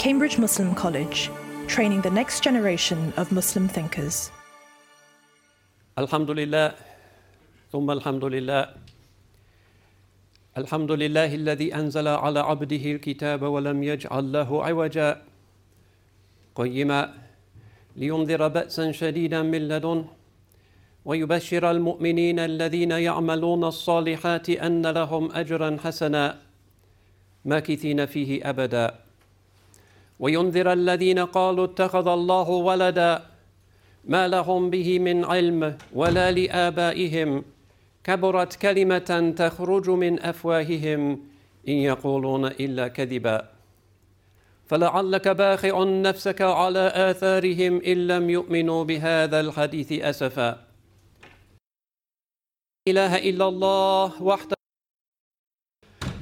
Cambridge Muslim College, training the next generation of Muslim thinkers. الحمد لله ثم الحمد لله الحمد لله الذي انزل على عبده الكتاب ولم يجعل له عوجا قيما لينذر باسا شديدا من لدنه ويبشر المؤمنين الذين يعملون الصالحات ان لهم اجرا حسنا ماكثين فيه ابدا وينذر الذين قالوا اتخذ الله ولدا ما لهم به من علم ولا لآبائهم. كبرت كلمة تخرج من أفواههم إن يقولون إلا كذبا. فلعلك باخع نفسك على آثارهم إن لم يؤمنوا بهذا الحديث أسفا. إله إلا الله وحده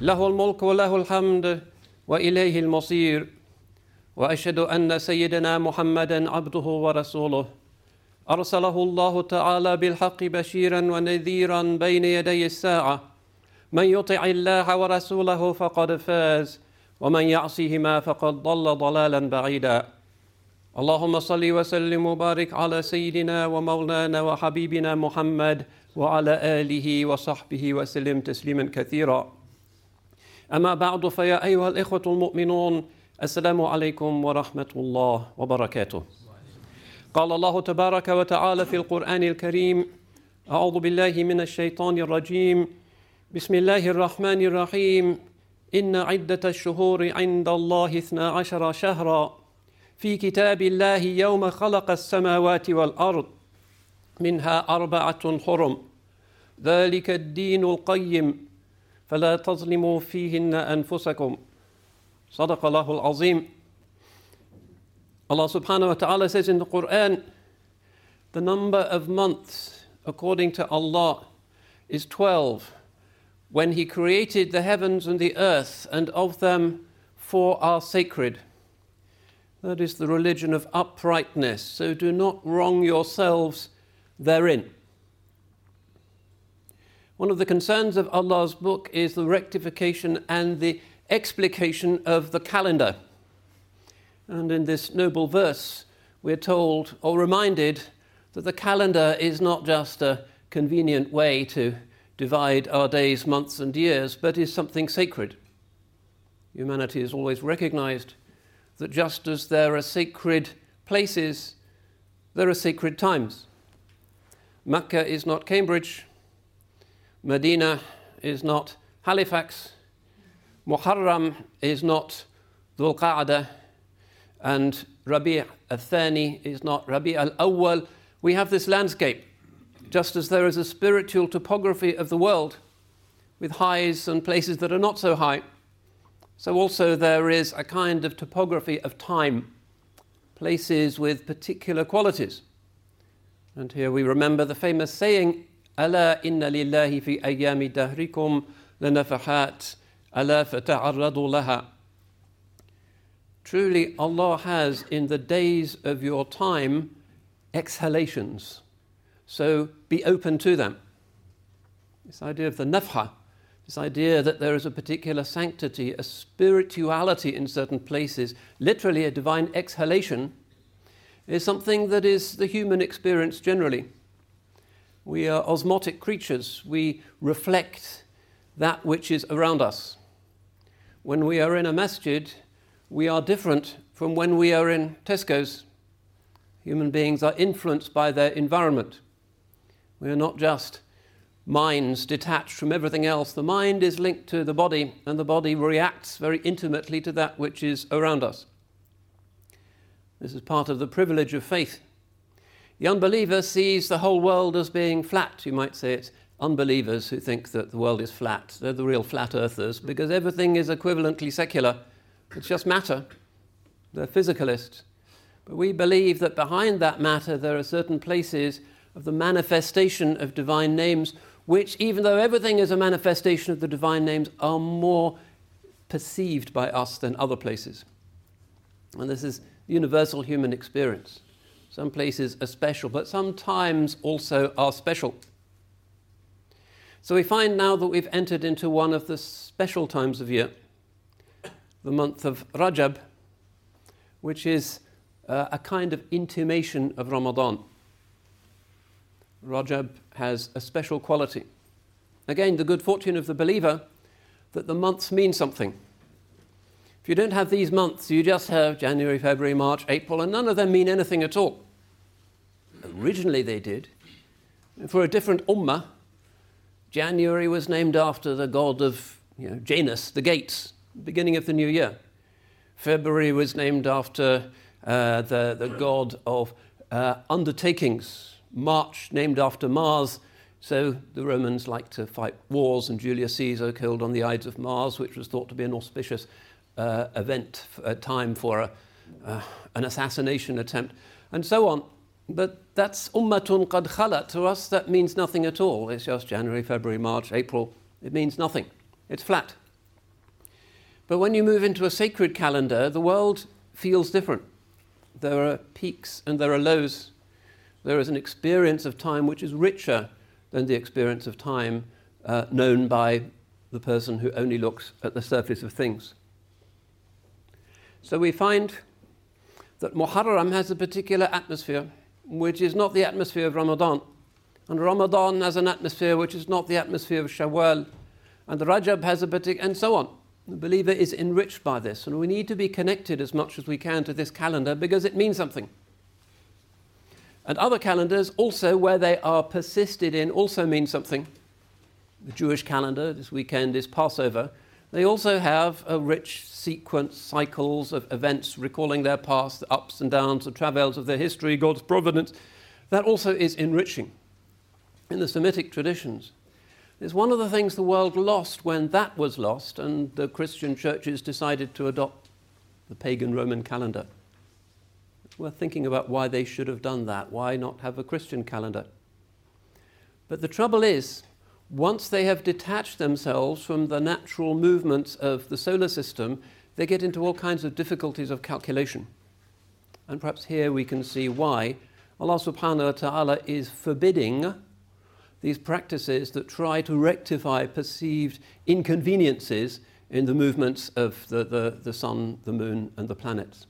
له الملك وله الحمد وإليه المصير. وأشهد أن سيدنا محمدا عبده ورسوله. أرسله الله تعالى بالحق بشيرا ونذيرا بين يدي الساعة. من يطع الله ورسوله فقد فاز ومن يعصهما فقد ضل ضلالا بعيدا. اللهم صل وسلم وبارك على سيدنا ومولانا وحبيبنا محمد وعلى آله وصحبه وسلم تسليما كثيرا. أما بعد فيا أيها الإخوة المؤمنون السلام عليكم ورحمة الله وبركاته. قال الله تبارك وتعالى في القرآن الكريم أعوذ بالله من الشيطان الرجيم. بسم الله الرحمن الرحيم. إن عدة الشهور عند الله اثنا عشر شهرا. في كتاب الله يوم خلق السماوات والأرض منها أربعة حرم. ذلك الدين القيم. فلا تظلموا فيهن أنفسكم. Sadaqallahu Azim. Allah subhanahu wa ta'ala says in the Quran, the number of months according to Allah is 12 when He created the heavens and the earth, and of them four are sacred. That is the religion of uprightness, so do not wrong yourselves therein. One of the concerns of Allah's book is the rectification and the explication of the calendar. And in this noble verse, we're told or reminded that the calendar is not just a convenient way to divide our days, months, and years, but is something sacred. Humanity has always recognized that just as there are sacred places, there are sacred times. Mecca is not Cambridge, Medina is not Halifax, Muharram is not Dhul Qa'dah and Rabi' al-Thani is not Rabi' al-Awwal. We have this landscape, just as there is a spiritual topography of the world with highs and places that are not so high. So also there is a kind of topography of time, places with particular qualities. And here we remember the famous saying, Allah inna lillahi fi ayyami dahrikum lanafahat." ألا فتعرضوا لها Truly, Allah has in the days of your time exhalations. So be open to them. This idea of the nafha, this idea that there is a particular sanctity, a spirituality in certain places, literally a divine exhalation, is something that is the human experience generally. We are osmotic creatures, we reflect that which is around us. When we are in a masjid, we are different from when we are in Tesco's. Human beings are influenced by their environment. We are not just minds detached from everything else. The mind is linked to the body, and the body reacts very intimately to that which is around us. This is part of the privilege of faith. The unbeliever sees the whole world as being flat, you might say it's unbelievers who think that the world is flat. They're the real flat earthers because everything is equivalently secular. It's just matter. They're physicalists. But we believe that behind that matter there are certain places of the manifestation of divine names, which, even though everything is a manifestation of the divine names, are more perceived by us than other places. And this is universal human experience. Some places are special, but sometimes also are special. So we find now that we've entered into one of the special times of year, the month of Rajab, which is uh, a kind of intimation of Ramadan. Rajab has a special quality. Again, the good fortune of the believer that the months mean something. If you don't have these months, you just have January, February, March, April, and none of them mean anything at all. Originally they did. For a different ummah, January was named after the god of you know, Janus, the gates, beginning of the new year. February was named after uh, the, the god of uh, undertakings. March, named after Mars, so the Romans liked to fight wars, and Julius Caesar killed on the Ides of Mars, which was thought to be an auspicious uh, event, a time for a, uh, an assassination attempt, and so on. But that's ummatun qad khalat. To us, that means nothing at all. It's just January, February, March, April. It means nothing. It's flat. But when you move into a sacred calendar, the world feels different. There are peaks and there are lows. There is an experience of time which is richer than the experience of time uh, known by the person who only looks at the surface of things. So we find that Muharram has a particular atmosphere, which is not the atmosphere of Ramadan. And Ramadan has an atmosphere which is not the atmosphere of Shawwal. And the Rajab has a particular, and so on. The believer is enriched by this, and we need to be connected as much as we can to this calendar because it means something. And other calendars, also where they are persisted in, also mean something. The Jewish calendar this weekend is Passover. They also have a rich sequence, cycles of events recalling their past, the ups and downs, the travails of their history, God's providence. That also is enriching. In the Semitic traditions, it's one of the things the world lost when that was lost and the Christian churches decided to adopt the pagan Roman calendar We're thinking about why they should have done that. Why not have a Christian calendar? But the trouble is, once they have detached themselves from the natural movements of the solar system, they get into all kinds of difficulties of calculation. And perhaps here we can see why Allah subhanahu wa ta'ala is forbidding these practices that try to rectify perceived inconveniences in the movements of the, the, the sun, the moon, and the planets.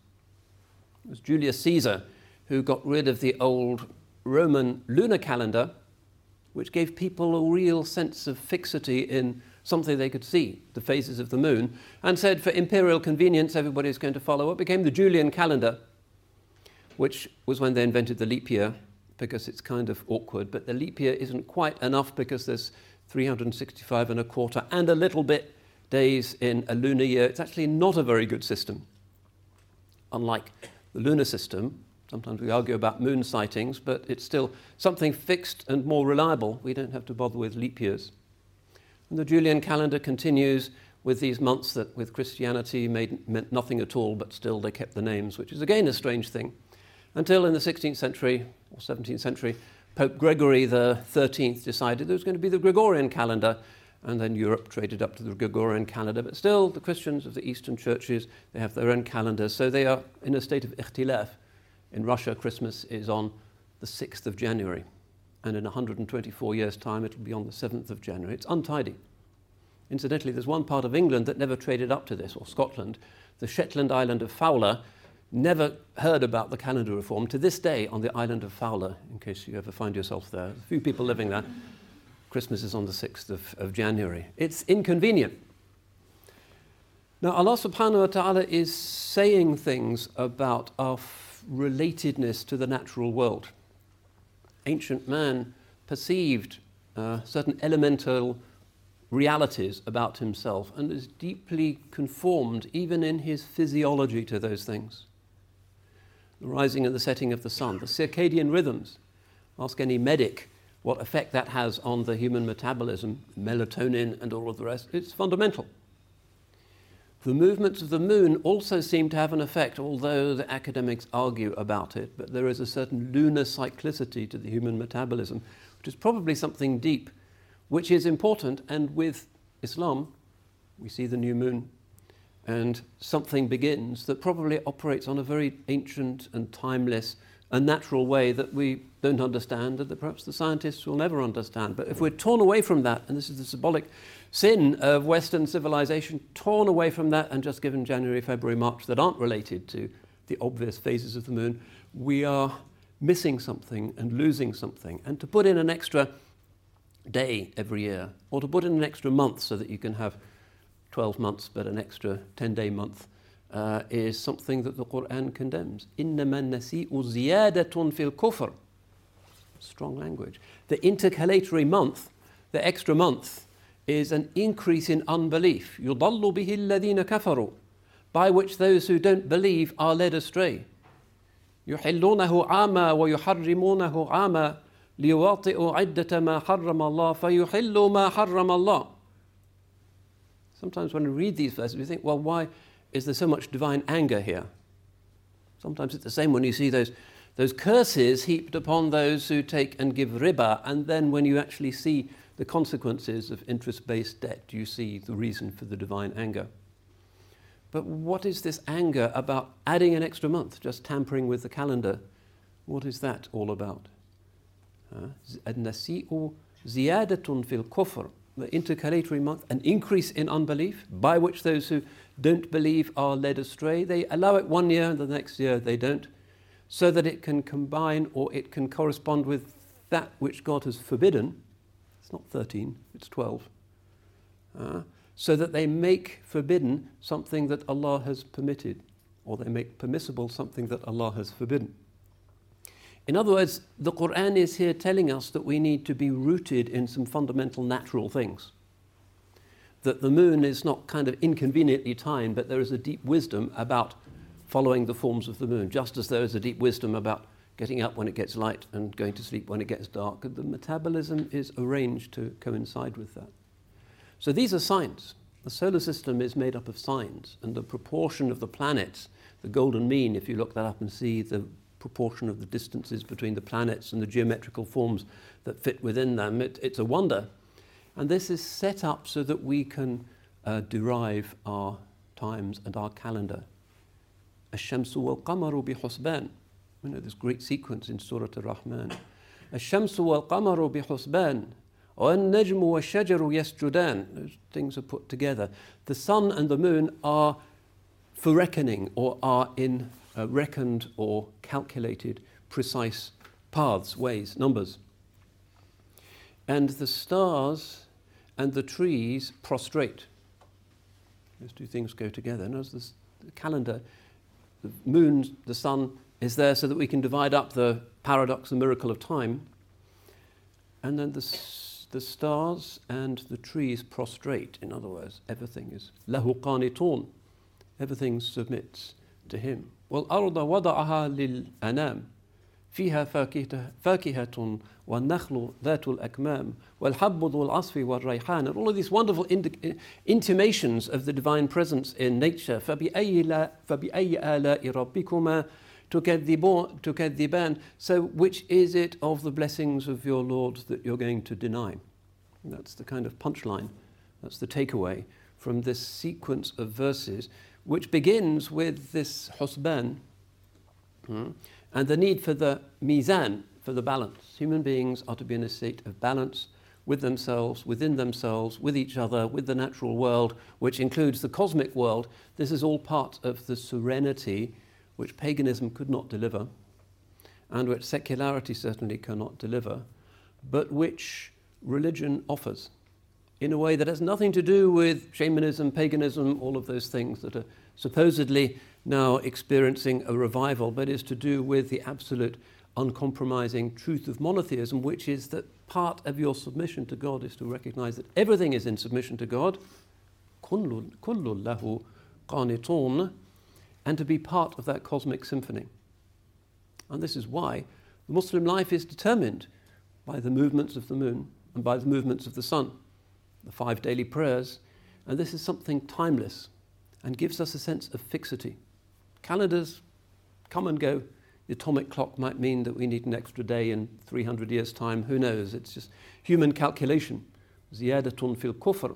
It was Julius Caesar who got rid of the old Roman lunar calendar, which gave people a real sense of fixity in something they could see, the phases of the moon, and said for imperial convenience, everybody is going to follow what became the Julian calendar, which was when they invented the leap year, because it's kind of awkward. But the leap year isn't quite enough because there's 365 and a quarter and a little bit days in a lunar year. It's actually not a very good system, unlike the lunar system. Sometimes we argue about moon sightings, but it's still something fixed and more reliable. We don't have to bother with leap years. And the Julian calendar continues with these months that with Christianity made, meant nothing at all, but still they kept the names, which is again a strange thing. Until in the 16th century or 17th century, Pope Gregory the 13th decided there was going to be the Gregorian calendar, and then Europe traded up to the Gregorian calendar. But still, the Christians of the Eastern churches, they have their own calendars, so they are in a state of ikhtilaf. In Russia, Christmas is on the 6th of January, and in 124 years' time, it'll be on the 7th of January. It's untidy. Incidentally, there's one part of England that never traded up to this, or Scotland. The Shetland island of Foula never heard about the calendar reform. To this day, on the island of Foula, in case you ever find yourself there, a few people living there. Christmas is on the 6th of, of January. It's inconvenient. Now, Allah subhanahu wa ta'ala is saying things about our f- relatedness to the natural world. Ancient man perceived uh, certain elemental realities about himself and is deeply conformed, even in his physiology, to those things. The rising and the setting of the sun, the circadian rhythms. Ask any medic what effect that has on the human metabolism, melatonin, and all of the rest, it's fundamental. The movements of the moon also seem to have an effect, although the academics argue about it, but there is a certain lunar cyclicity to the human metabolism, which is probably something deep, which is important. And with Islam, we see the new moon, and something begins that probably operates on a very ancient and timeless and natural way that we don't understand and that perhaps the scientists will never understand. But if we're torn away from that, and this is the symbolic sin of Western civilization, torn away from that and just given January, February, March that aren't related to the obvious phases of the moon, we are missing something and losing something. And to put in an extra day every year, or to put in an extra month so that you can have 12 months but an extra 10 day month, uh, is something that the Quran condemns. إِنَّمَا النَّسِيءُ زِيَادَةٌ فِي الْكُفْرِ Strong language. The intercalatory month, the extra month, is an increase in unbelief. يُضَلُّ بِهِ الَّذِينَ كَفَرُوا By which those who don't believe are led astray. يحلونه عاما ويحرمونه عاما ليواطئوا عدة ما حرم الله فيحلوا ما حرم الله. Sometimes when we read these verses, we think, well, why is there so much divine anger here? Sometimes it's the same when you see those, those curses heaped upon those who take and give riba, and then when you actually see the consequences of interest based debt, you see the reason for the divine anger. But what is this anger about adding an extra month, just tampering with the calendar? What is that all about? النسيء زيادة في الكفر the intercalatory month, an increase in unbelief, by which those who don't believe are led astray. They allow it one year, and the next year they don't, so that it can combine or it can correspond with that which God has forbidden. it's not 13, it's 12. Uh, so that they make forbidden something that Allah has permitted, or they make permissible something that Allah has forbidden. In other words, the Quran is here telling us that we need to be rooted in some fundamental natural things. That the moon is not kind of inconveniently timed, but there is a deep wisdom about following the forms of the moon, just as there is a deep wisdom about getting up when it gets light and going to sleep when it gets dark. The metabolism is arranged to coincide with that. So these are signs. The solar system is made up of signs, and the proportion of the planets, the golden mean, if you look that up and see the proportion of the distances between the planets and the geometrical forms that fit within them. It, it's a wonder. And this is set up so that we can uh, derive our times and our calendar. الشمس والقمر بحسبان. You know this great sequence in Surah Ar-Rahman. الشمس والقمر بحسبان والنجم والشجر يسجدان. Those things are put together. The sun and the moon are for reckoning or are in uh, reckoned or calculated precise paths, ways, numbers. And the stars and the trees prostrate. Those two things go together. And as the calendar, the moon, the sun is there so that we can divide up the paradox, the miracle of time. And then the, the stars and the trees prostrate. In other words, everything is lahu qanitun. Everything submits to him. والأرض وضعها للأنام فيها فاكهة, فاكهة والنخل ذات الأكمام والحب ذو العصف والريحان and all of these wonderful intimations of the divine presence in nature فبأي, لا, فبأي آلاء ربكما to get the bon, to get the. So which is it of the blessings of your Lord that you're going to deny? That's the kind of punchline. That's the takeaway from this sequence of verses, which begins with this husban hmm, and the need for the mizan, for the balance. Human beings are to be in a state of balance with themselves, within themselves, with each other, with the natural world, which includes the cosmic world. This is all part of the serenity which paganism could not deliver, and which secularity certainly cannot deliver, but which religion offers in a way that has nothing to do with shamanism, paganism, all of those things that are supposedly now experiencing a revival, but is to do with the absolute uncompromising truth of monotheism, which is that part of your submission to God is to recognize that everything is in submission to God, lahu qanitun, and to be part of that cosmic symphony. And this is why the Muslim life is determined by the movements of the moon and by the movements of the sun the five daily prayers, and this is something timeless and gives us a sense of fixity. Calendars come and go. The atomic clock might mean that we need an extra day in 300 years' time. Who knows? It's just human calculation. Ziyadatun fil kufr.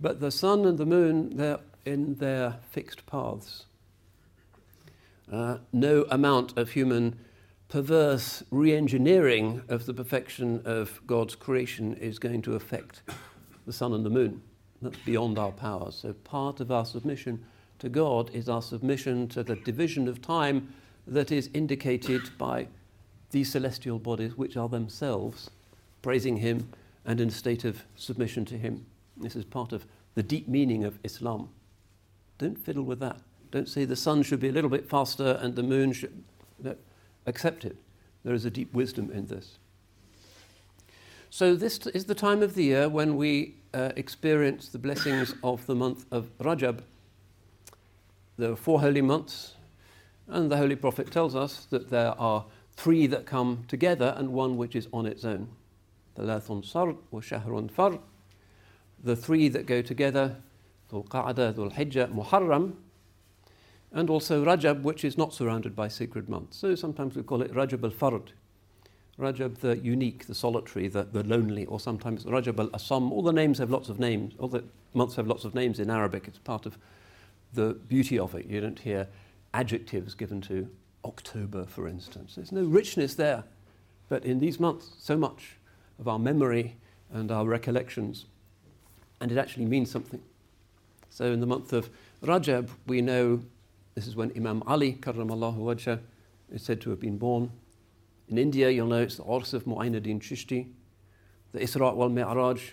But the sun and the moon, they're in their fixed paths. Uh, no amount of human perverse re engineering of the perfection of God's creation is going to affect the sun and the moon. That's beyond our powers. So part of our submission to God is our submission to the division of time that is indicated by these celestial bodies, which are themselves praising Him and in a state of submission to Him. This is part of the deep meaning of Islam. Don't fiddle with that don't say the sun should be a little bit faster and the moon should. No, accept it. There is a deep wisdom in this. So, this t- is the time of the year when we uh, experience the blessings of the month of Rajab. There are four holy months, and the Holy Prophet tells us that there are three that come together and one which is on its own. the Thalathun Sar or Shahrun Far. The three that go together, Dhul Qa'dah, Dhul Hijjah, Muharram, and also Rajab, which is not surrounded by sacred months. So sometimes we call it Rajab al Fard. Rajab the unique, the solitary, the, the lonely, or sometimes Rajab al Asam. All the names have lots of names, all the months have lots of names in Arabic. It's part of the beauty of it. You don't hear adjectives given to October, for instance. There's no richness there. But in these months, so much of our memory and our recollections. And it actually means something. So in the month of Rajab, we know this is when Imam Ali, karramallahu wajhah, is said to have been born. In India, you'll know it's the Urs of Mu'aynuddin Chishti, the Isra wal Mi'raj,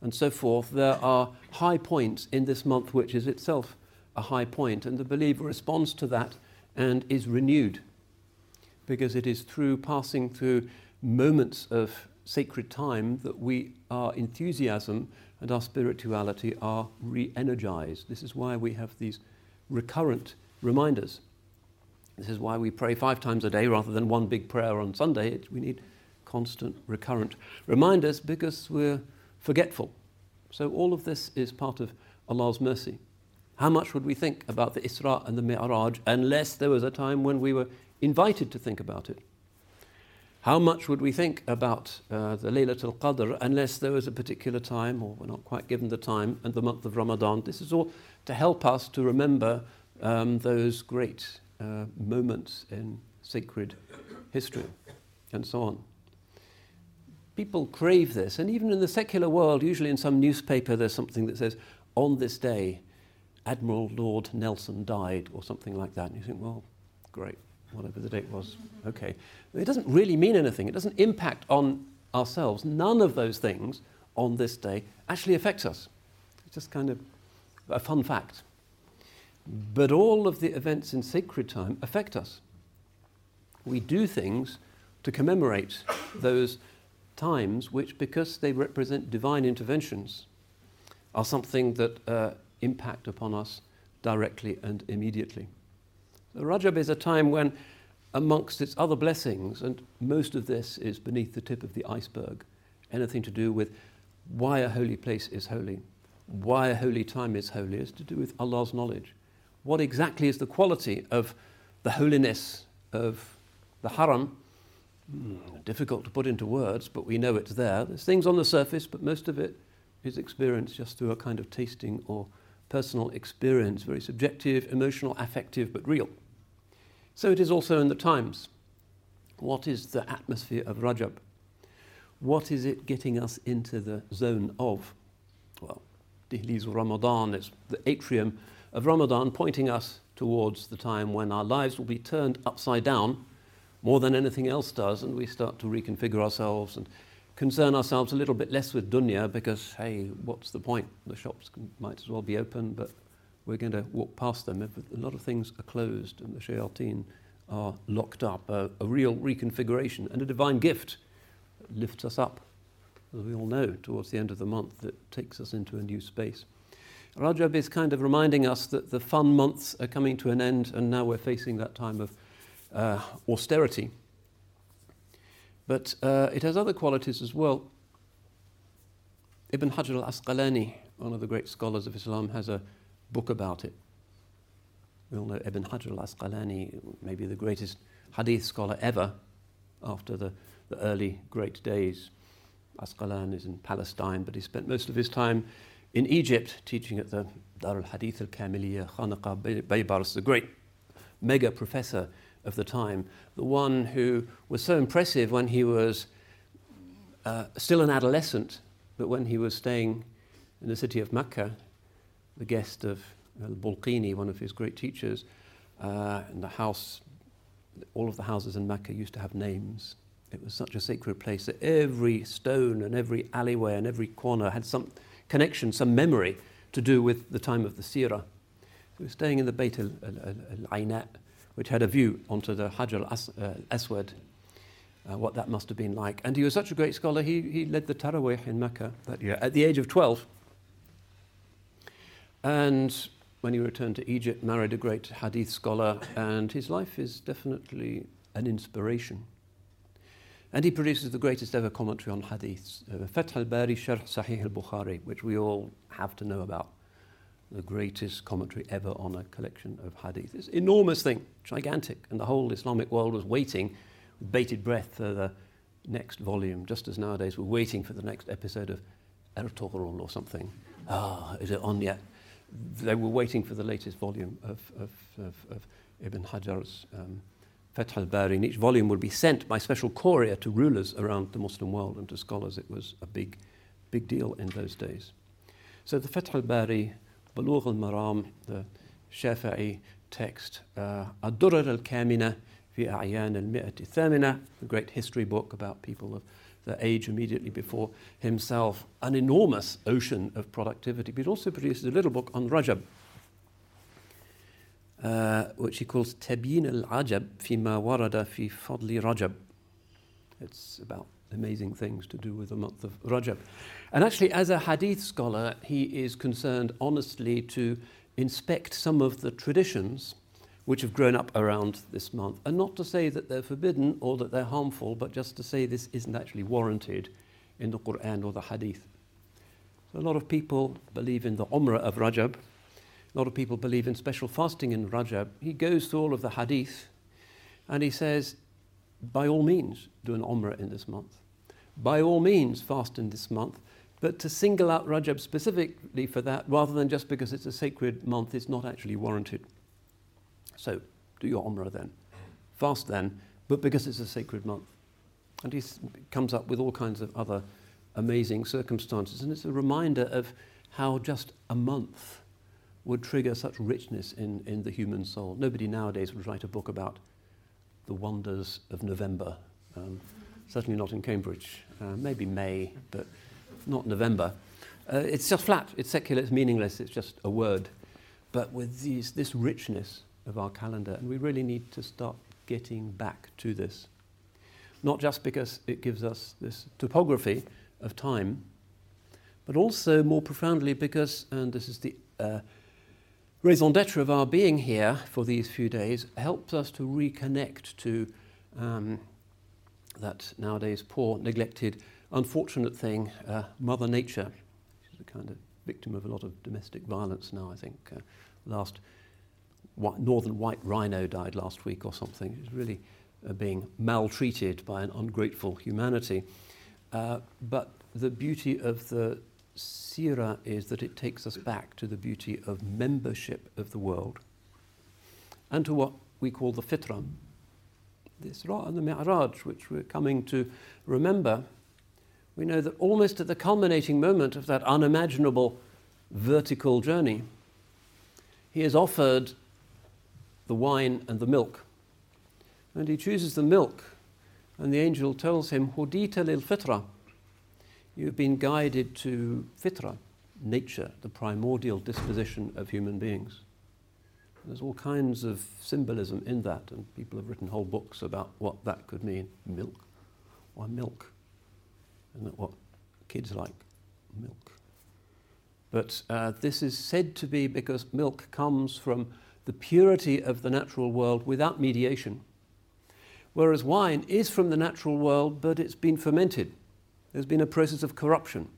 and so forth. There are high points in this month, which is itself a high point, and the believer responds to that and is renewed because it is through passing through moments of sacred time that we, our enthusiasm and our spirituality are re energized. This is why we have these recurrent reminders. This is why we pray five times a day rather than one big prayer on Sunday. we need constant, recurrent reminders because we're forgetful. So, all of this is part of Allah's mercy. How much would we think about the Isra and the Mi'raj unless there was a time when we were invited to think about it? How much would we think about uh, the Laylatul Qadr unless there was a particular time, or we're not quite given the time, and the month of Ramadan? This is all to help us to remember um, those great uh, moments in sacred history and so on. People crave this, and even in the secular world, usually in some newspaper, there's something that says, On this day, Admiral Lord Nelson died, or something like that. And you think, well, great whatever the date was. Okay. It doesn't really mean anything. It doesn't impact on ourselves. None of those things on this day actually affects us. It's just kind of a fun fact. But all of the events in sacred time affect us. We do things to commemorate those times which, because they represent divine interventions, are something that uh, impact upon us directly and immediately. So Rajab is a time when, amongst its other blessings, and most of this is beneath the tip of the iceberg, anything to do with why a holy place is holy, why a holy time is holy, is to do with Allah's knowledge. What exactly is the quality of the holiness of the haram? Hmm, difficult to put into words, but we know it's there. There's things on the surface, but most of it is experienced just through a kind of tasting or personal experience, very subjective, emotional, affective, but real. So it is also in the times. What is the atmosphere of Rajab? What is it getting us into the zone of? Well, Dihliz Ramadan is the atrium of Ramadan pointing us towards the time when our lives will be turned upside down more than anything else does, and we start to reconfigure ourselves and concern ourselves a little bit less with dunya because, hey, what's the point? The shops might as well be open, but we're going to walk past them. A lot of things are closed and the shayateen are locked up. A, a real reconfiguration and a divine gift lifts us up, as we all know, towards the end of the month, that takes us into a new space. Rajab is kind of reminding us that the fun months are coming to an end, and now we're facing that time of uh, austerity. But uh, it has other qualities as well. Ibn Hajar al Asqalani, one of the great scholars of Islam, has a book about it. We all know Ibn Hajar al Asqalani, maybe the greatest hadith scholar ever after the, the early great days. Asqalan is in Palestine, but he spent most of his time in Egypt teaching at the Dar al Hadith al Kamiliya, Khanaqa Baybars, the great mega professor of the time, the one who was so impressive when he was uh, still an adolescent, but when he was staying in the city of Mecca, the guest of al-Bulqini, one of his great teachers, uh, in the house, all of the houses in Mecca used to have names. It was such a sacred place that every stone and every alleyway and every corner had some connection, some memory to do with the time of the Sirah. We were staying in the Beit al-Aynat, which had a view onto the Hajar al-Aswad, uh, what that must have been like. And he was such a great scholar, he, he led the Tarawih in Mecca that year at the age of 12. And when he returned to Egypt, married a great hadith scholar, and his life is definitely an inspiration. And he produces the greatest ever commentary on hadiths, uh, Fath al-Bari Sharh Sahih al-Bukhari, which we all have to know about. The greatest commentary ever on a collection of hadith. An enormous thing, gigantic, and the whole Islamic world was waiting with bated breath for the next volume, just as nowadays we're waiting for the next episode of Ertugrul or something. Ah, is it on yet? They were waiting for the latest volume of, of, of, of Ibn Hajar's um, Fath al-Bari, and each volume would be sent by special courier to rulers around the Muslim world and to scholars. It was a big, big deal in those days. So the Fath al-Bari, Al-Maram, the Shafi'i text, Ad-Durar al-Kamina fi A'yan al-Mi'at al-Thamina, the great history book about people of the age immediately before himself, an enormous ocean of productivity. But he also produces a little book on Rajab, uh, which he calls Tabyin al-Ajab fi ma warada fi fadli Rajab. It's about amazing things to do with the month of Rajab. And actually, as a hadith scholar, he is concerned honestly to inspect some of the traditions which have grown up around this month. And not to say that they're forbidden or that they're harmful, but just to say this isn't actually warranted in the Quran or the hadith. So a lot of people believe in the Umrah of Rajab, a lot of people believe in special fasting in Rajab. He goes through all of the hadith and he says, by all means, do an Umrah in this month. By all means, fast in this month. But to single out Rajab specifically for that, rather than just because it's a sacred month, is not actually warranted. So, do your Umrah then. Fast then, but because it's a sacred month. And he comes up with all kinds of other amazing circumstances. And it's a reminder of how just a month would trigger such richness in, in the human soul. Nobody nowadays would write a book about the wonders of November. Um, certainly not in Cambridge. Uh, maybe May, but not November. Uh, it's just flat. It's secular. It's meaningless. It's just a word. But with these, this richness of our calendar, and we really need to start getting back to this. Not just because it gives us this topography of time, but also more profoundly because, and this is the uh, raison d'etre of our being here for these few days helps us to reconnect to um, that nowadays poor, neglected, unfortunate thing, uh, Mother Nature. She's a kind of victim of a lot of domestic violence now, I think. Uh, last northern white rhino died last week or something. She's really uh, being maltreated by an ungrateful humanity. Uh, but the beauty of the Sirah is that it takes us back to the beauty of membership of the world and to what we call the fitrah. The Isra and the Mi'raj, which we're coming to remember, we know that almost at the culminating moment of that unimaginable vertical journey, he is offered the wine and the milk. And he chooses the milk, and the angel tells him, Hudita lil fitra You've been guided to fitra, nature, the primordial disposition of human beings. There's all kinds of symbolism in that, and people have written whole books about what that could mean. Milk. Why milk? Isn't that what kids like? Milk. But uh, this is said to be because milk comes from the purity of the natural world without mediation. Whereas wine is from the natural world, but it's been fermented. There's been a process of corruption.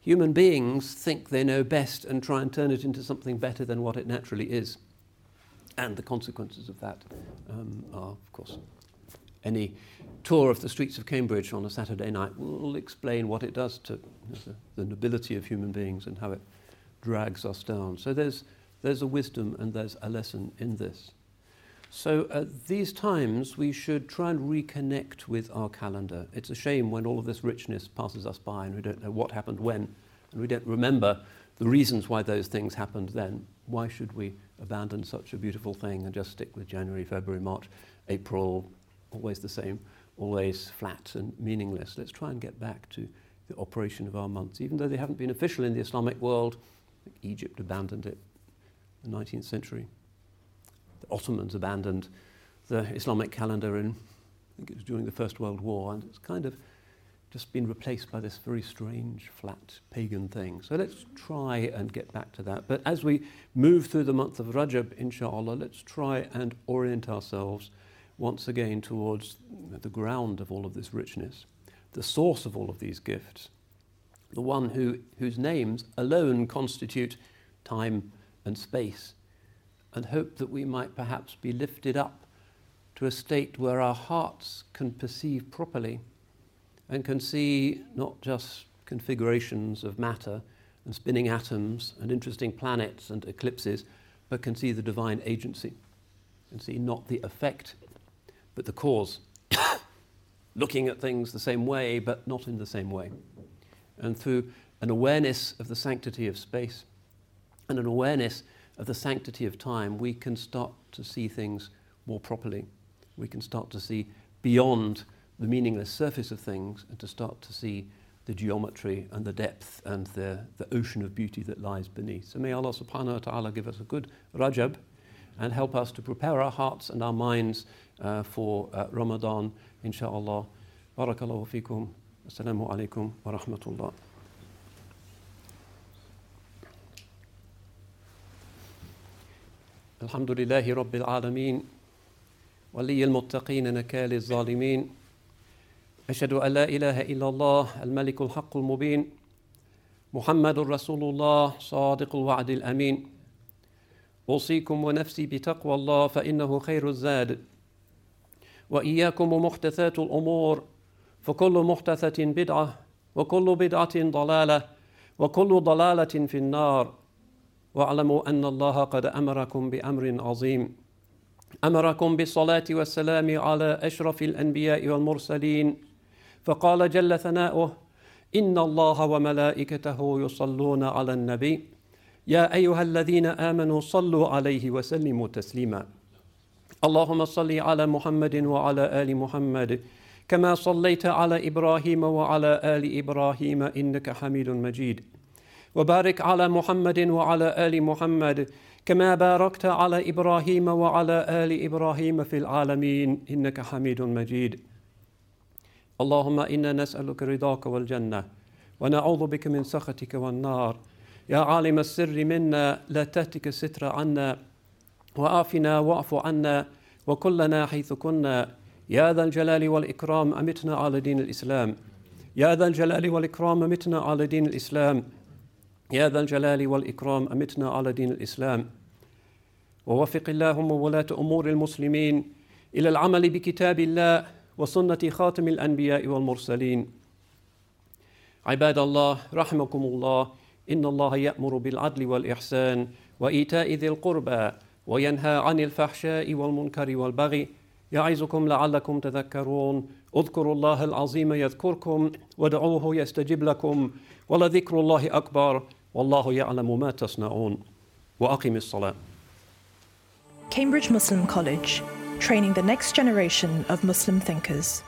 Human beings think they know best and try and turn it into something better than what it naturally is. And the consequences of that um, are, of course, any tour of the streets of Cambridge on a Saturday night will explain what it does to the, the nobility of human beings and how it drags us down. So there's, there's a wisdom and there's a lesson in this. So at these times, we should try and reconnect with our calendar. It's a shame when all of this richness passes us by and we don't know what happened when, and we don't remember the reasons why those things happened then. Why should we abandon such a beautiful thing and just stick with January, February, March, April, always the same, always flat and meaningless? Let's try and get back to the operation of our months, even though they haven't been official in the Islamic world. Egypt abandoned it in the 19th century. Ottomans abandoned the Islamic calendar in, I think it was during the First World War, and it's kind of just been replaced by this very strange, flat pagan thing. So let's try and get back to that. But as we move through the month of Rajab, inshallah, let's try and orient ourselves once again towards the ground of all of this richness, the source of all of these gifts, the one who, whose names alone constitute time and space, and hope that we might perhaps be lifted up to a state where our hearts can perceive properly and can see not just configurations of matter and spinning atoms and interesting planets and eclipses, but can see the divine agency and see not the effect, but the cause. Looking at things the same way, but not in the same way. And through an awareness of the sanctity of space and an awareness of the sanctity of time, we can start to see things more properly. We can start to see beyond the meaningless surface of things and to start to see the geometry and the depth and the, the ocean of beauty that lies beneath. So may Allah subhanahu wa ta'ala give us a good Rajab and help us to prepare our hearts and our minds uh, for uh, Ramadan, inshaAllah. Barakallahu fikum. Assalamu alaikum wa rahmatullah. الحمد لله رب العالمين ولي المتقين نكال الظالمين. أشهد أن لا إله إلا الله الملك الحق المبين محمد رسول الله صادق الوعد الأمين. أوصيكم ونفسي بتقوى الله فإنه خير الزاد. وإياكم ومحدثات الأمور فكل محدثة بدعة وكل بدعة ضلالة وكل ضلالة في النار. واعلموا أن الله قد أمركم بأمر عظيم. أمركم بالصلاة والسلام على أشرف الأنبياء والمرسلين. فقال جل ثناؤه إن الله وملائكته يصلون على النبي. يا أيها الذين آمنوا صلوا عليه وسلموا تسليما. اللهم صل على محمد وعلى آل محمد كما صليت على إبراهيم وعلى آل إبراهيم إنك حميد مجيد. وبارك على محمد وعلى آل محمد كما باركت على إبراهيم وعلى آل إبراهيم في العالمين إنك حميد مجيد. اللهم إنا نسألك رضاك والجنة ونعوذ بك من سخطك والنار. يا عالم السر منا لا تهتك الستر عنا وآفنا واعف عنا وكلنا حيث كنا. يا ذا الجلال والإكرام أمتنا على دين الإسلام. يا ذا الجلال والإكرام أمتنا على دين الإسلام. يا ذا الجلال والإكرام أمتنا على دين الإسلام. ووفق اللهم ولاة أمور المسلمين إلى العمل بكتاب الله وسنة خاتم الأنبياء والمرسلين. عباد الله رحمكم الله إن الله يأمر بالعدل والإحسان وإيتاء ذي القربى وينهى عن الفحشاء والمنكر والبغي. يعظكم لعلكم تذكرون. اذكروا الله العظيم يذكركم ودعوه يستجب لكم. ولذكر الله أكبر. Cambridge Muslim College, training the next generation of Muslim thinkers.